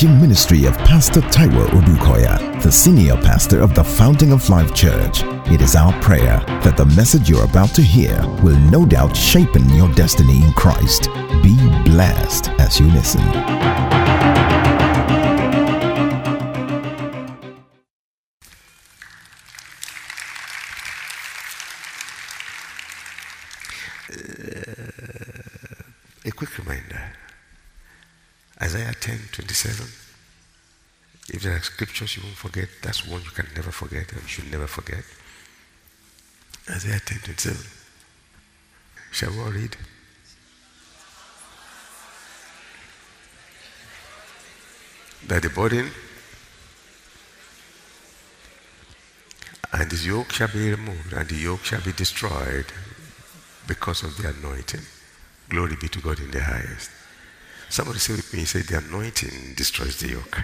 teaching ministry of Pastor Taiwo Odukoya, the senior pastor of the Fountain of Life Church. It is our prayer that the message you're about to hear will no doubt shape your destiny in Christ. Be blessed as you listen. Isaiah 10 27. If there are scriptures you won't forget, that's one you can never forget and you should never forget. Isaiah 10 27. Shall we all read? That the burden and his yoke shall be removed, and the yoke shall be destroyed because of the anointing. Glory be to God in the highest. Somebody say with me, say the anointing destroys the yoke.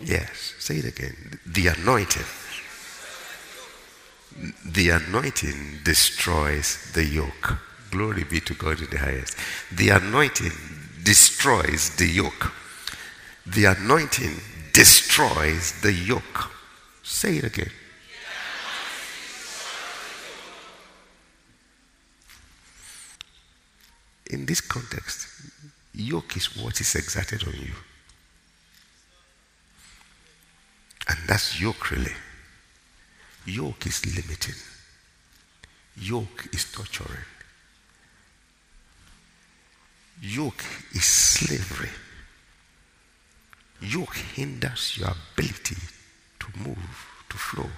Yes, say it again. The anointing. The anointing destroys the yoke. Glory be to God in the highest. The anointing destroys the yoke. The anointing destroys the yoke. Say it again. In this context, yoke is what is exerted on you. And that's yoke, really. Yoke is limiting, yoke is torturing, yoke is slavery. Yoke hinders your ability to move, to flow.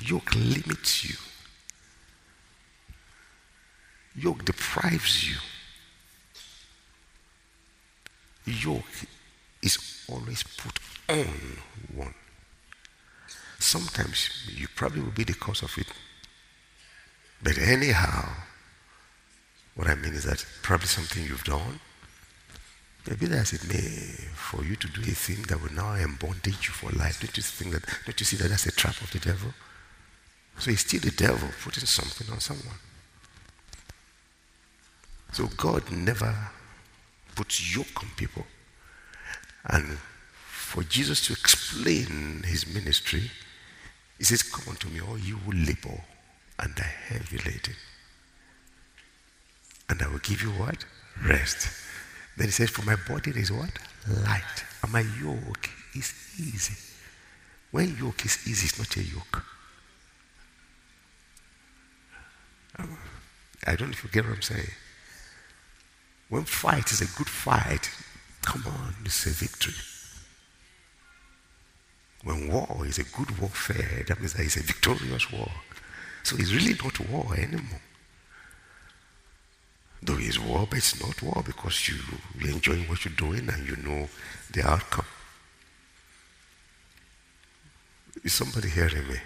Yoke limits you. Yoke deprives you. Yoke is always put on one. Sometimes you probably will be the cause of it. But anyhow, what I mean is that probably something you've done, maybe as it may, for you to do a thing that will now embondage you for life. Don't you think that? Don't you see that that's a trap of the devil? So it's still the devil putting something on someone. So God never puts yoke on people. And for Jesus to explain his ministry, he says, Come unto me, all you who labor and are heavy laden. And I will give you what? Rest. Then he says, For my body is what? Light. And my yoke is easy. When yoke is easy, it's not a yoke. I don't know if you get what I'm saying. When fight is a good fight, come on, it's a victory. When war is a good warfare, that means that it's a victorious war. So it's really not war anymore. Though it's war, but it's not war because you, you're enjoying what you're doing and you know the outcome. Is somebody hearing me?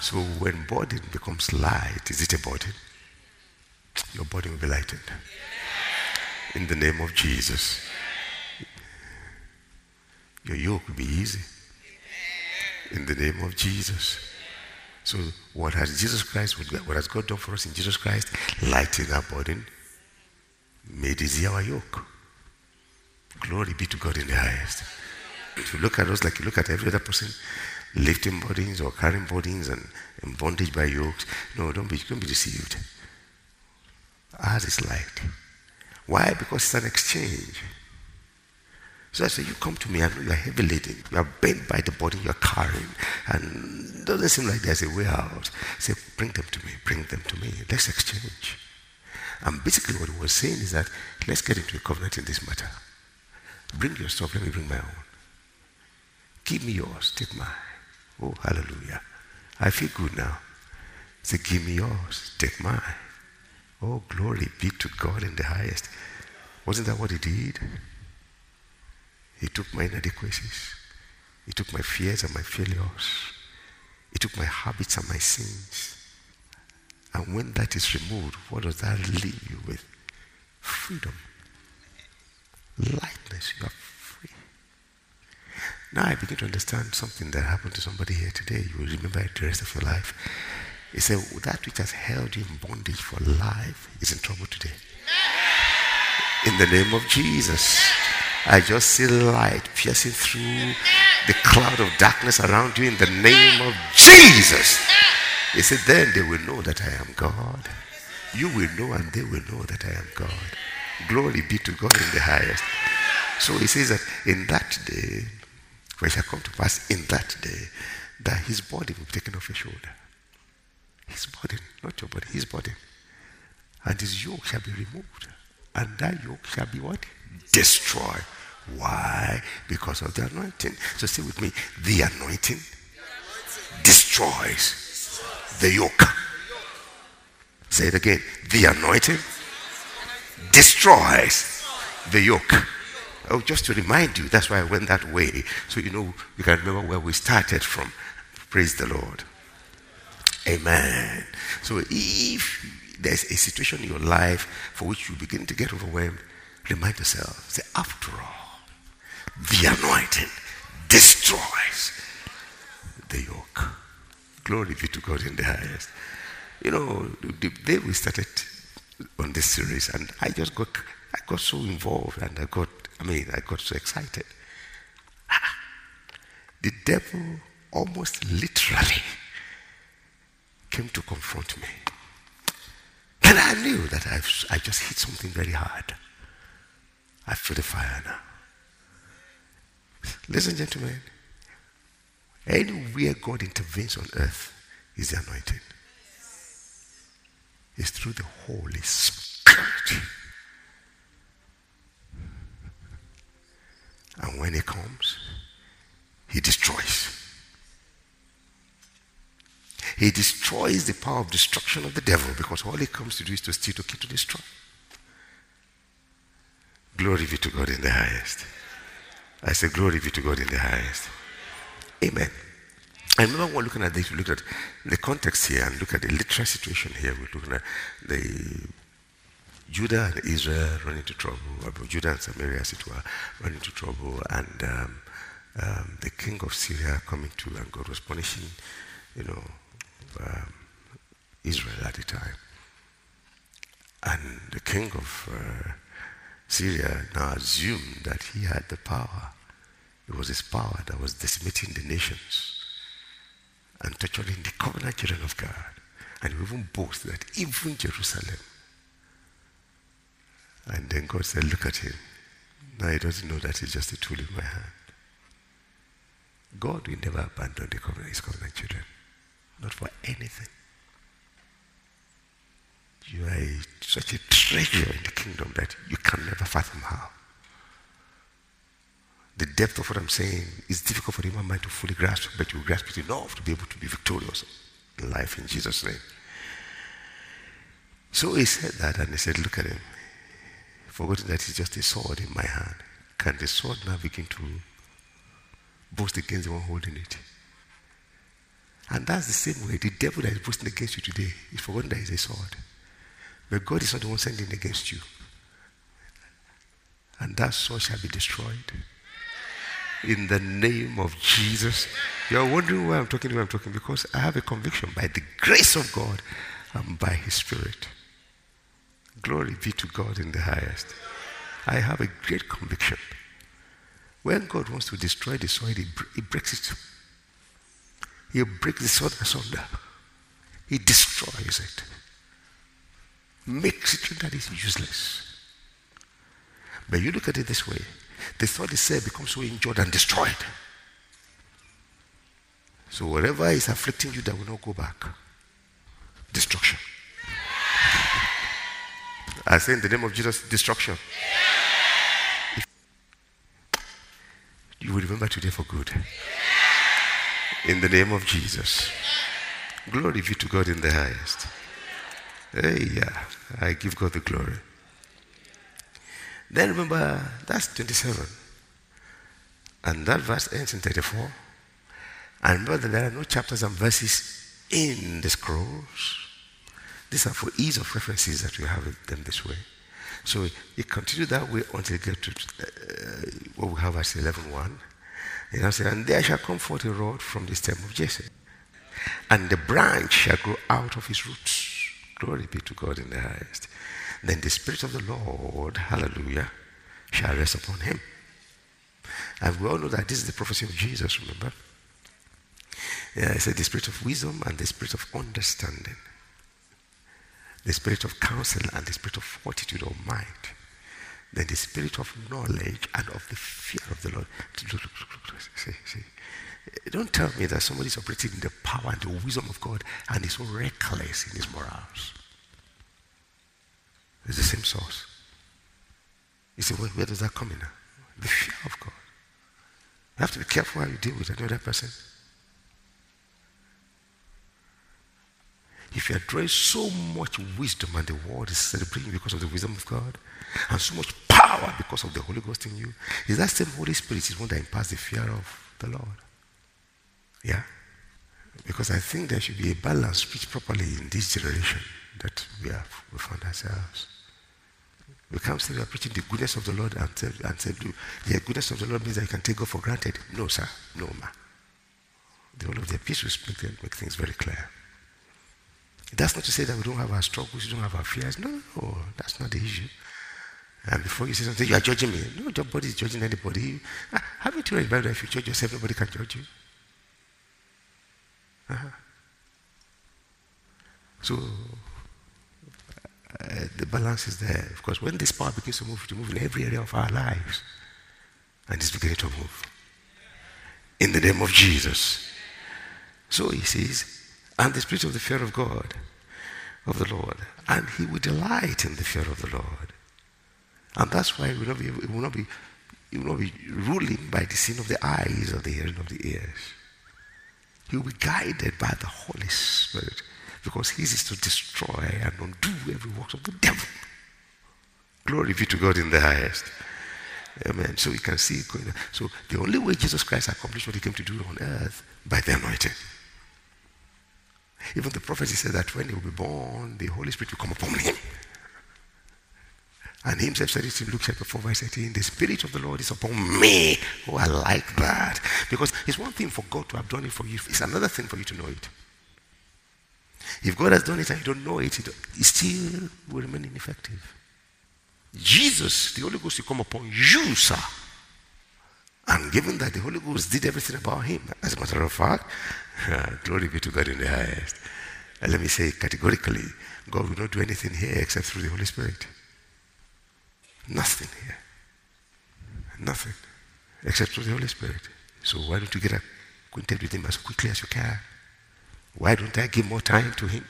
So when burden becomes light, is it a burden? Your body will be lightened in the name of Jesus. Your yoke will be easy in the name of Jesus. So, what has Jesus Christ, what has God done for us in Jesus Christ? Lighting our burden, made easy our yoke. Glory be to God in the highest. If you look at us like you look at every other person lifting burdens or carrying burdens and, and bondage by yokes, no, don't be, don't be deceived. Ours is light. Why? Because it's an exchange. So I say, you come to me, I know you are heavy laden. You are bent by the body you're carrying. And it doesn't seem like there's a way out. Say, bring them to me, bring them to me. Let's exchange. And basically what he was saying is that let's get into a covenant in this matter. Bring your stuff, let me bring my own. Give me yours, take mine. Oh, hallelujah. I feel good now. Say, give me yours, take mine. Oh, glory be to God in the highest. Wasn't that what he did? He took my inadequacies. He took my fears and my failures. He took my habits and my sins. And when that is removed, what does that leave you with? Freedom. Lightness. You are free. Now I begin to understand something that happened to somebody here today. You will remember it the rest of your life. He said, That which has held you in bondage for life is in trouble today. In the name of Jesus. I just see light piercing through the cloud of darkness around you in the name of Jesus. He said, Then they will know that I am God. You will know and they will know that I am God. Glory be to God in the highest. So he says that in that day, it shall come to pass in that day, that his body will be taken off your shoulder. His body, not your body, his body. And his yoke shall be removed. And that yoke shall be what? Destroyed. Why? Because of the anointing. So say with me, the anointing destroys the yoke. Say it again. The anointing destroys the yoke. Oh, just to remind you, that's why I went that way. So you know, you can remember where we started from. Praise the Lord. Amen. So if there's a situation in your life for which you begin to get overwhelmed, remind yourself, say, after all, the anointing destroys the yoke. Glory be to God in the highest. You know, the day we started on this series, and I just got, I got so involved, and I got, I mean, I got so excited. Ah, the devil almost literally came to confront me. And I knew that I've, I just hit something very hard. I feel the fire now. Listen, gentlemen, anywhere God intervenes on earth is the anointing. It's through the Holy Spirit. And when He comes, He destroys. He destroys the power of destruction of the devil because all he comes to do is to steal, to kill, to destroy. Glory be to God in the highest. I say, Glory be to God in the highest. Amen. I remember when looking at this, we looked at the context here and look at the literal situation here. We're looking at the Judah and Israel running into trouble, Judah and Samaria, as it were, running into trouble, and um, um, the king of Syria coming to, and God was punishing, you know, um, Israel at the time. And the king of uh, Syria now assumed that he had the power. It was his power that was decimating the nations and torturing the covenant children of God. And we even boast that even Jerusalem. And then God said, Look at him. Now he doesn't know that he's just a tool in my hand. God will never abandon the covenant, his covenant children. Not for anything. You are such a treasure in the kingdom that you can never fathom how. The depth of what I'm saying is difficult for the human mind to fully grasp, but you grasp it enough to be able to be victorious in life in Jesus' name. So he said that and he said, Look at him. Forgetting that he's just a sword in my hand. Can the sword now begin to boast against the one holding it? And that's the same way the devil that is boasting against you today is forgotten that he's a sword. But God is not the one sending against you. And that sword shall be destroyed in the name of Jesus. You're wondering why I'm talking why I'm talking because I have a conviction by the grace of God and by His Spirit. Glory be to God in the highest. I have a great conviction. When God wants to destroy the soil, he breaks it. He breaks the sword asunder. He destroys it. Makes it that is useless. But you look at it this way the thought itself becomes so injured and destroyed. So whatever is afflicting you, that will not go back. Destruction. I say in the name of Jesus, destruction. you will remember today for good. In the name of Jesus. Glory be to God in the highest. Hey, yeah. I give God the glory. Then remember, that's 27. And that verse ends in 34. And remember that there are no chapters and verses in the scrolls. These are for ease of references that we have them this way. So you continue that way until you get to uh, what we have as 11.1. Say, and there shall come forth a rod from the stem of Jesse, and the branch shall grow out of his roots. Glory be to God in the highest then the Spirit of the Lord, hallelujah, shall rest upon him. And we all know that this is the prophecy of Jesus, remember? Yeah, it said the spirit of wisdom and the spirit of understanding, the spirit of counsel and the spirit of fortitude of mind, then the spirit of knowledge and of the fear of the Lord. See, see. Don't tell me that somebody is operating in the power and the wisdom of God and is so reckless in his morals. It's the same source. You say, well, where does that come in? The fear of God. You have to be careful how you deal with another person. If you are drawing so much wisdom and the world is celebrating because of the wisdom of God, and so much power because of the Holy Ghost in you, is that same Holy Spirit is one that imparts the fear of the Lord. Yeah? Because I think there should be a balance preached properly in this generation that we have we found ourselves. We can't say we are preaching the goodness of the Lord and say, and the goodness of the Lord means that you can take God for granted. No, sir. No, ma. The whole of the peace will speak and make things very clear. That's not to say that we don't have our struggles, we don't have our fears. No, no, that's not the issue. And before you say something, you are judging me. No, nobody is judging anybody. Ah, haven't you read Bible if you judge yourself, nobody can judge you? Uh-huh. So, uh, the balance is there. Of course, when this power begins to move, to move in every area of our lives, and it's beginning to move. In the name of Jesus. So he says, and the spirit of the fear of God, of the Lord. And he will delight in the fear of the Lord. And that's why he will not be, it will not be, he will not be ruling by the sin of the eyes or the hearing of the ears. He will be guided by the Holy Spirit because his is to destroy and undo every work of the devil. Glory be to God in the highest. Amen. So we can see it going on. So the only way Jesus Christ accomplished what he came to do on earth by the anointing. Even the prophecy said that when he will be born, the Holy Spirit will come upon him. And himself said it in Luke chapter 4, verse 18. The Spirit of the Lord is upon me. Oh, I like that. Because it's one thing for God to have done it for you, it's another thing for you to know it. If God has done it and you don't know it, it still will remain ineffective. Jesus, the Holy Ghost will come upon you, sir. And given that the Holy Ghost did everything about him, as a matter of fact, glory be to God in the highest. And let me say categorically, God will not do anything here except through the Holy Spirit. Nothing here. Nothing. Except through the Holy Spirit. So why don't you get acquainted with him as quickly as you can? Why don't I give more time to him?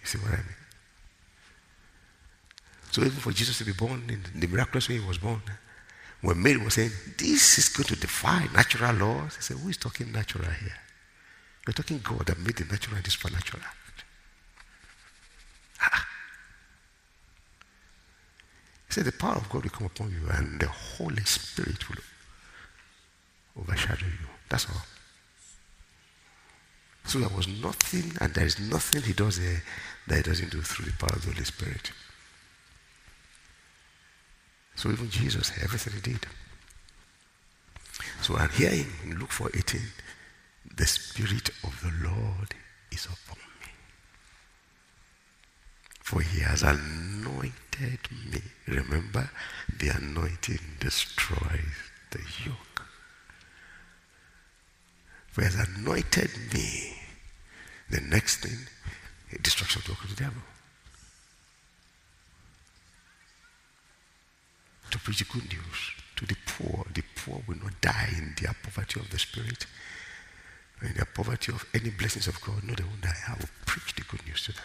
You see what I mean? So even for Jesus to be born in the miraculous way he was born, when Mary was saying, This is going to defy natural laws, he said, Who is talking natural here? We're talking God that made the natural and the supernatural. Ah. Said, The power of God will come upon you, and the Holy Spirit will overshadow you. That's all. So there was nothing, and there is nothing he does there that he doesn't do through the power of the Holy Spirit. So even Jesus, everything he did. So I'm hearing in Luke 4 18, the Spirit of the Lord is upon me. For he has anointed me. Remember, the anointing destroys the yoke. He has anointed me. The next thing, destruction of the work of the devil. to preach the good news to the poor. The poor will not die in their poverty of the spirit, in their poverty of any blessings of God. No, they won't die. I will preach the good news to them.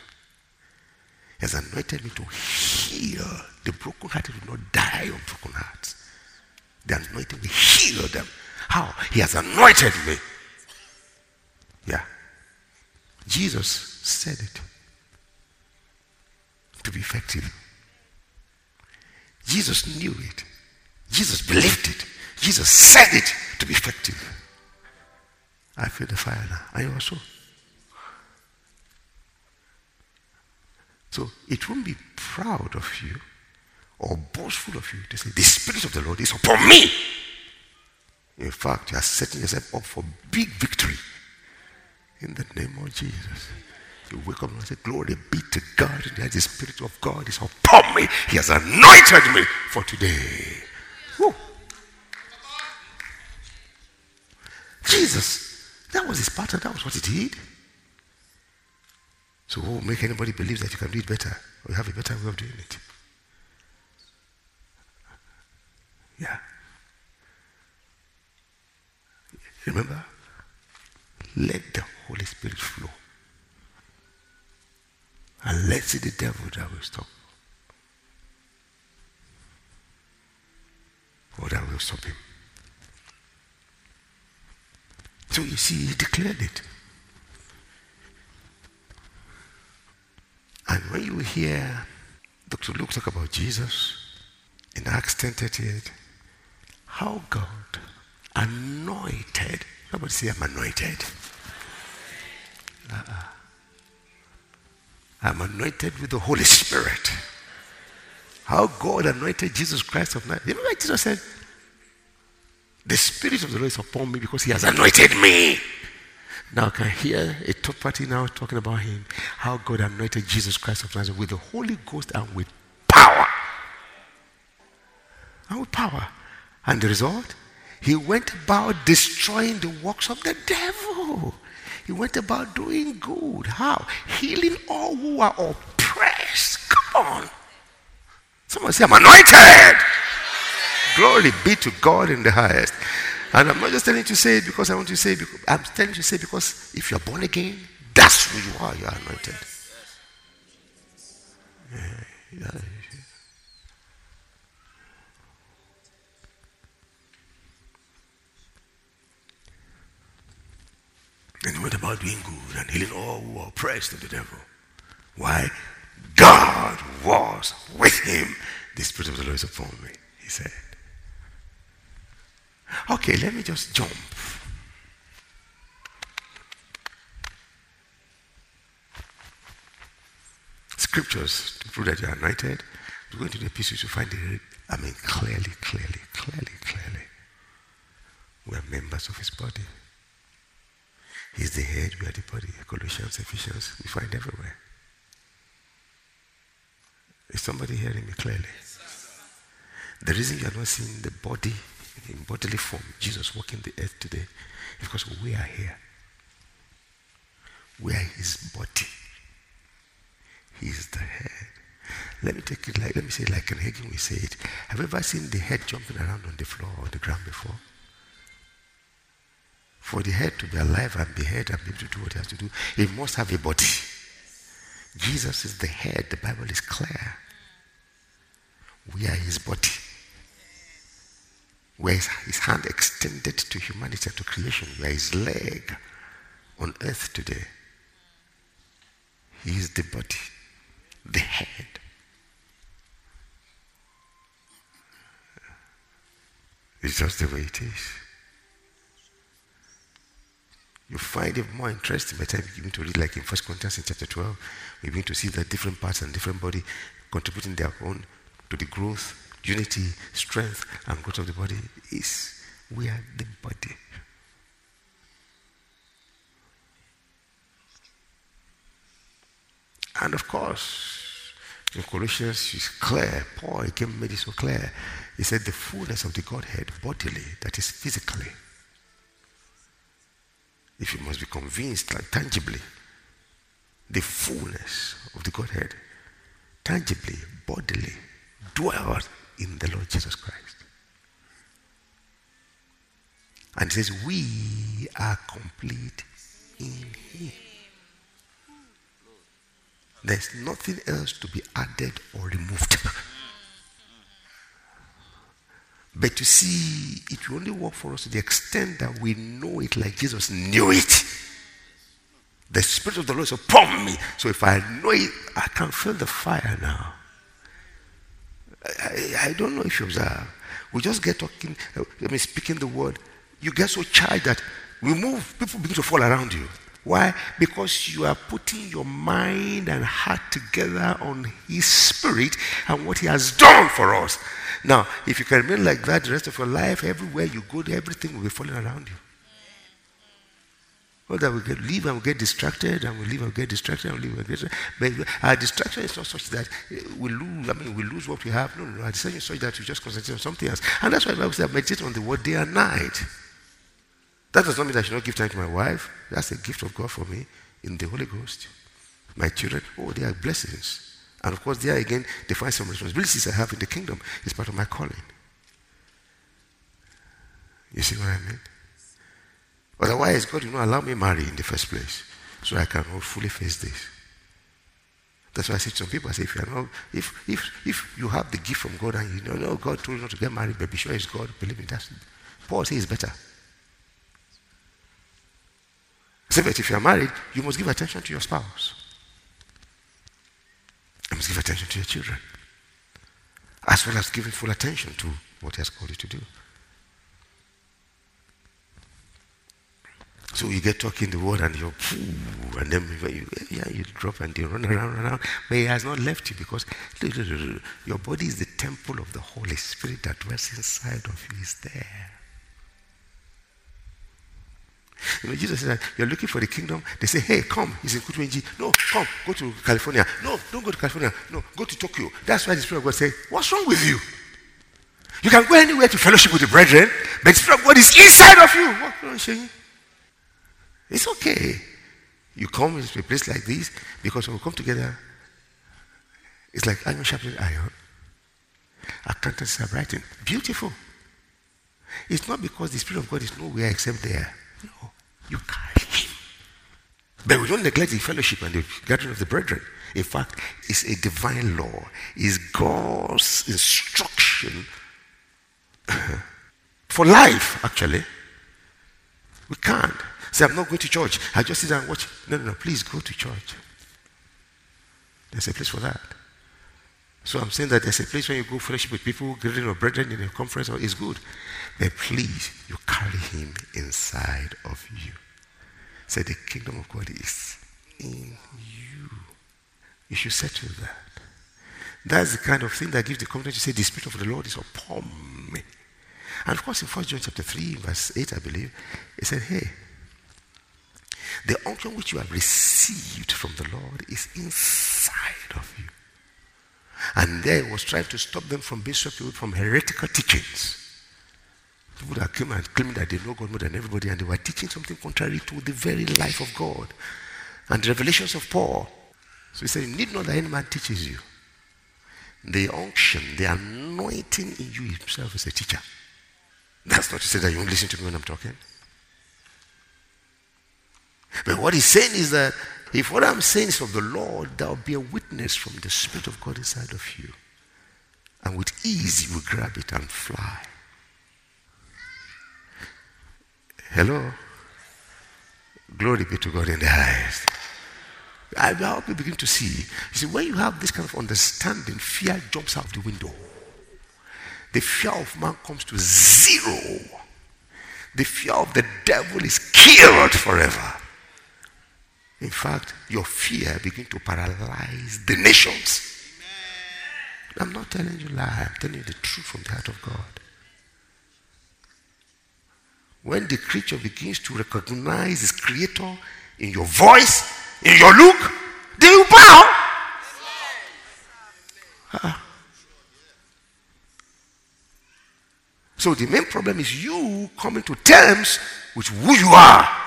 Has anointed me to heal. The brokenhearted will not die of broken hearts. The anointing will heal them. How? He has anointed me. Yeah. Jesus said it to be effective. Jesus knew it. Jesus believed it. Jesus said it to be effective. I feel the fire now. Are you also. So it won't be proud of you or boastful of you to say, The Spirit of the Lord is upon me. In fact, you are setting yourself up for big victory in the name of Jesus. You wake up and say, Glory be to God. And the Spirit of God is upon me. He has anointed me for today. Woo. Jesus, that was his pattern, that was what he did. So what will make anybody believe that you can do it better or you have a better way of doing it? Yeah. Remember? Let the Holy Spirit flow. And let's see the devil that will stop. Or that will stop him. So you see, he declared it. And when you hear Dr. Luke talk about Jesus in Acts 10:38, how God anointed. Nobody say I'm anointed. Uh-uh. I'm anointed with the Holy Spirit. How God anointed Jesus Christ of Nazareth. You know Jesus said? The Spirit of the Lord is upon me because He has anointed me. Now I can hear a third party now talking about him, how God anointed Jesus Christ of Nazareth with the Holy Ghost and with power. And with power. And the result? He went about destroying the works of the devil. He went about doing good. How? Healing all who are oppressed. Come on. Someone say, I'm anointed. Glory be to God in the highest. And I'm not just telling you to say it because I want you to say it. Because, I'm telling you to say it because if you're born again, that's who you are. You're anointed. Yeah, yeah. And he went about doing good and healing all who were oppressed of the devil. Why? God was with him. The Spirit of the Lord is upon me, he said. Okay, let me just jump. Scriptures to prove that you are anointed. You go into the epistles, you find it, I mean, clearly, clearly, clearly, clearly. We are members of his body. He's the head, we are the body. Colossians, Ephesians, we find everywhere. Is somebody hearing me clearly? The reason you are not seeing the body in bodily form, Jesus walking the earth today, because we are here. We are his body. He is the head. Let me take it like, let me say like Ken Hagin we say it. Have you ever seen the head jumping around on the floor or the ground before? For the head to be alive and be head and be able to do what it has to do, it must have a body. Jesus is the head. The Bible is clear. We are his body. We are his, hand extended to humanity to creation. where his leg on earth today. He is the body, the head. It's just the way it is. You find it more interesting by the time you begin to read, like in 1 Corinthians in chapter 12, we begin to see that different parts and different body contributing their own to the growth, unity, strength, and growth of the body. Is we are the body. And of course, in Colossians, it's clear. Paul again made it so clear. He said, the fullness of the Godhead bodily, that is physically. If you must be convinced, like tangibly, the fullness of the Godhead, tangibly, bodily, dwell in the Lord Jesus Christ. And he says, We are complete in Him. There's nothing else to be added or removed. but to see, it will only work for us to the extent that we know it like Jesus knew it. The Spirit of the Lord is upon me. So if I know it, I can feel the fire now. I, I don't know if you observe. Uh, we just get talking, uh, I mean, speaking the word. You get so charged that we move, people begin to fall around you. Why? Because you are putting your mind and heart together on His Spirit and what He has done for us. Now, if you can remain like that the rest of your life, everywhere you go, everything will be falling around you. Well, that we leave and we get distracted, and we leave and we get distracted, and we leave and we get distracted. But our distraction is not such that we lose. I mean, we lose what we have. No, no, no. Our distraction is such that we just concentrate on something else, and that's why the Bible says meditate on the word day and night. That does not mean I should not give time to my wife. That's a gift of God for me in the Holy Ghost. My children, oh, they are blessings. And of course, there again, they find some responsibilities I have in the kingdom. It's part of my calling. You see what I mean? Otherwise, God will not allow me marry in the first place. So I can fully face this. That's why I say to some people, I say, if you not, if, if, if you have the gift from God and you know, no, God told you not to get married, but be sure it's God, believe in that. Paul says it's better. Say, but if you are married, you must give attention to your spouse. You must give attention to your children. As well as giving full attention to what he has called you to do. So you get talking the word and you're, and then you, yeah, you drop and you run around, run around. But he has not left you because your body is the temple of the Holy Spirit that dwells inside of you, is there. You know, Jesus said, You're looking for the kingdom. They say, Hey, come. He's in Kutwenji. No, come. Go to California. No, don't go to California. No, go to Tokyo. That's why the Spirit of God says, What's wrong with you? You can go anywhere to fellowship with the brethren, but the Spirit of God is inside of you. What? It's okay. You come to a place like this because when we come together, it's like iron sharpening iron. Accountants are writing. Beautiful. It's not because the Spirit of God is nowhere except there. No. You carry him. But we don't neglect the fellowship and the gathering of the brethren. In fact, it's a divine law. It's God's instruction for life, actually. We can't. Say, I'm not going to church. I just sit and watch. No, no, no. Please go to church. There's a place for that. So I'm saying that there's a place where you go fellowship with people, gathering of brethren in a conference, or it's good. But please, you carry him inside of you. Say, the kingdom of God is in you. You should settle that. That's the kind of thing that gives the confidence to say, the Spirit of the Lord is upon me. And of course, in 1 John chapter 3, verse 8, I believe, it said, hey, the unction which you have received from the Lord is inside of you. And there was trying to stop them from being swept from heretical teachings. People that came and claimed that they know God more than everybody, and they were teaching something contrary to the very life of God and revelations of Paul. So he said, You need not that any man teaches you. The unction, the anointing in you himself is a teacher. That's not to say that you won't listen to me when I'm talking. But what he's saying is that if what I'm saying is of the Lord, there will be a witness from the Spirit of God inside of you. And with ease you will grab it and fly. Hello? Glory be to God in the highest. I hope you begin to see. You see, when you have this kind of understanding, fear jumps out of the window. The fear of man comes to zero. The fear of the devil is killed forever. In fact, your fear begin to paralyze the nations. I'm not telling you lie. I'm telling you the truth from the heart of God. When the creature begins to recognize its creator in your voice, in your look, they will bow. Uh-uh. So the main problem is you coming to terms with who you are.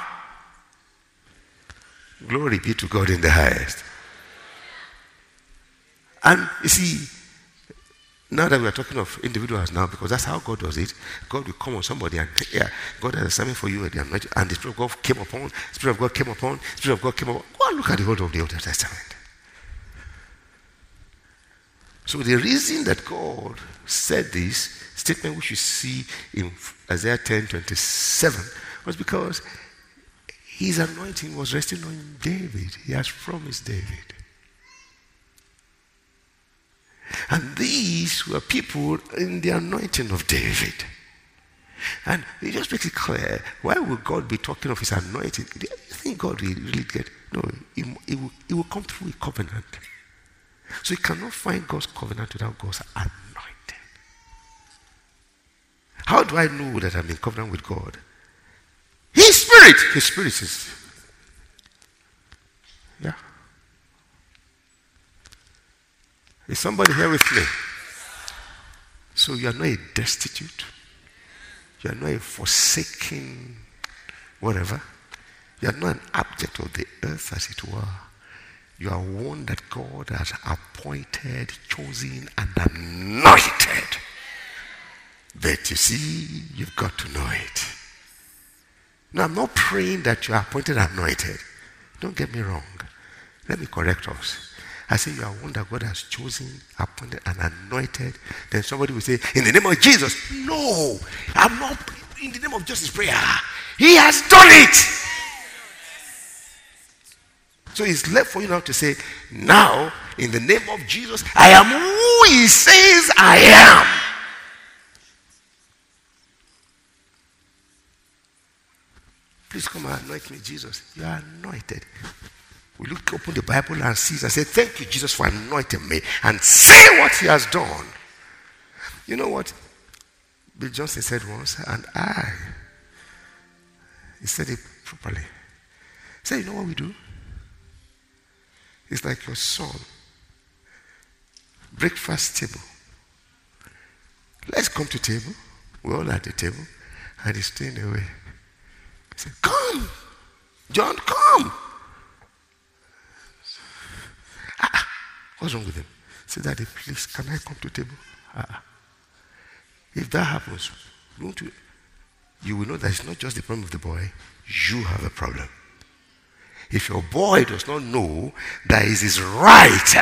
Glory be to God in the highest. And you see, now that we are talking of individuals now, because that's how God does it, God will come on somebody and yeah, God has something for you, and the Spirit of God came upon, Spirit of God came upon, Spirit of God came upon. Go and look at the whole of the Old Testament. So the reason that God said this statement, which you see in Isaiah 10 27, was because his anointing was resting on David. He has promised David. And these were people in the anointing of David. And it just makes it clear why would God be talking of his anointing? Do you think God will really get? No, it, it, will, it will come through a covenant. So you cannot find God's covenant without God's anointing. How do I know that I'm in covenant with God? His spirit. His spirit is. Yeah. Is somebody here with me? So you are not a destitute. You are not a forsaken whatever. You are not an object of the earth, as it were. You are one that God has appointed, chosen, and anointed. But you see, you've got to know it. Now, I'm not praying that you are appointed and anointed. Don't get me wrong. Let me correct us. I say you are one that God has chosen, appointed, and anointed. Then somebody will say, In the name of Jesus. No, I'm not in the name of justice prayer. He has done it. So it's left for you now to say, Now, in the name of Jesus, I am who He says I am. Please come and anoint me, Jesus. You are anointed. We look open the Bible and see and say, Thank you, Jesus, for anointing me and say what he has done. You know what? Bill Johnson said once, and I, he said it properly. He said, You know what we do? It's like your son. Breakfast table. Let's come to table. We're all at the table. And he's staying away. Said, Come. John, come. Ah, ah. What's wrong with him? Say, Daddy, please, can I come to table? Uh-uh. If that happens, don't you? You will know that it's not just the problem of the boy, you have a problem. If your boy does not know that it is right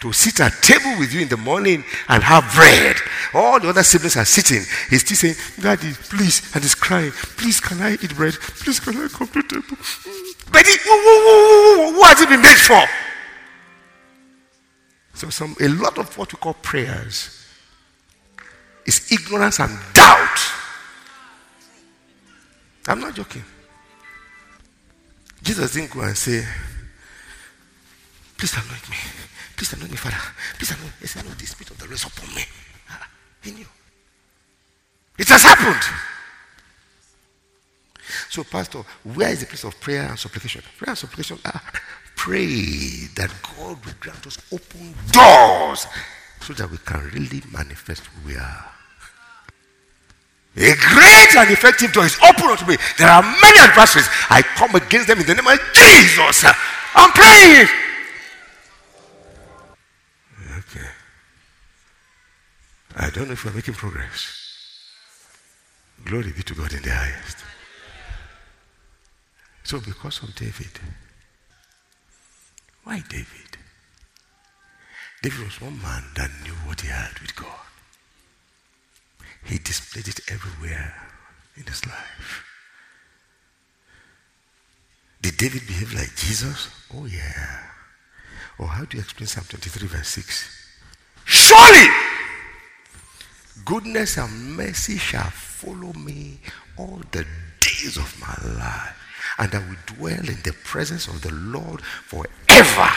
to sit at table with you in the morning and have bread, all the other siblings are sitting. He's still saying, Daddy, please, and he's crying, please, can I eat bread? Please, can I come to table? But who has it been made for? So some a lot of what we call prayers is ignorance and doubt. I'm not joking. Jesus didn't go and say, Please anoint me. Please anoint me, Father. Please anoint me. He said, No, the spirit of the rest upon me. Ah, he knew. It has happened. So, Pastor, where is the place of prayer and supplication? Prayer and supplication are pray that God will grant us open doors so that we can really manifest who we are. A great and effective door is open unto me. There are many adversaries. I come against them in the name of Jesus. I'm praying. I don't know if we're making progress. Glory be to God in the highest. So, because of David, why David? David was one man that knew what he had with God. He displayed it everywhere in his life. Did David behave like Jesus? Oh, yeah. Or how do you explain Psalm 23, verse 6? Surely goodness and mercy shall follow me all the days of my life and I will dwell in the presence of the Lord forever.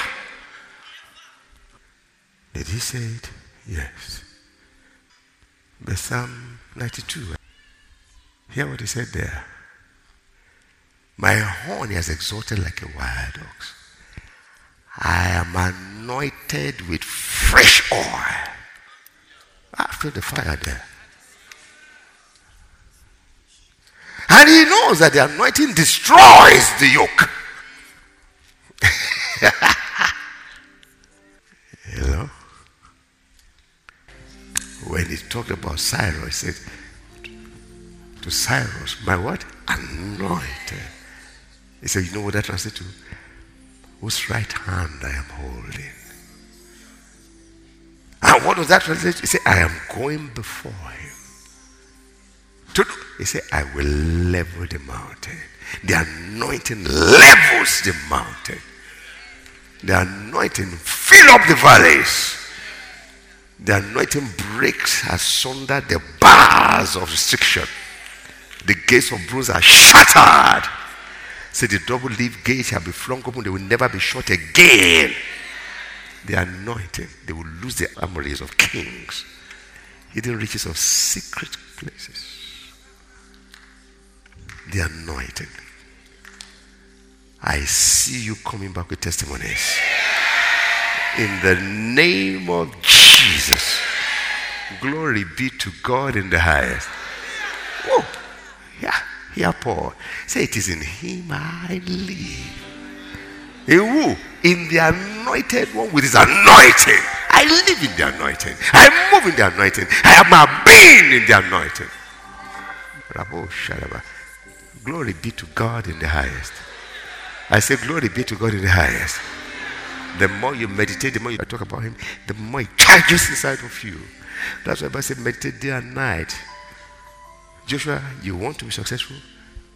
Did he say it? Yes. The Psalm 92. Hear what he said there. My horn is exalted like a wild ox. I am anointed with fresh oil. The fire there. And he knows that the anointing destroys the yoke. you know? When he talked about Cyrus, he said, to Cyrus, my what? Anointed. He said, you know what that translates to? Whose right hand I am holding. And what does that translate? He said, I am going before him. To do, he said, I will level the mountain. The anointing levels the mountain. The anointing fill up the valleys. The anointing breaks asunder the bars of restriction. The gates of bronze are shattered. Say the double leaf gates shall be flung open, they will never be shut again. The anointing, they will lose the armories of kings, hidden riches of secret places the anointing. I see you coming back with testimonies. In the name of Jesus. Glory be to God in the highest. Whoa. Yeah. Hear Paul. Say, It is in him I live. In who? In the anointed one with his anointing. I live in the anointing. I move in the anointing. I am a being in the anointing. Glory be to God in the highest. I say, Glory be to God in the highest. The more you meditate, the more you talk about Him, the more He charges inside of you. That's why I say, meditate day and night. Joshua, you want to be successful?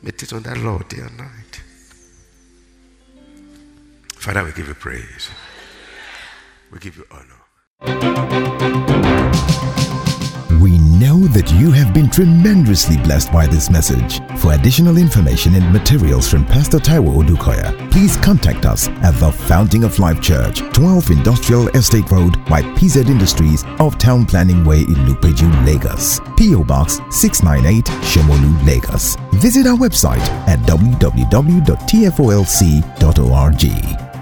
Meditate on that Lord day and night. Father, we give you praise. We give you honor. We know that you have been tremendously blessed by this message. For additional information and materials from Pastor Taiwo Odukoya, please contact us at the Fountain of Life Church, 12 Industrial Estate Road by PZ Industries of Town Planning Way in Lupeju, Lagos. PO Box 698 Shomolu, Lagos. Visit our website at www.tfolc.org.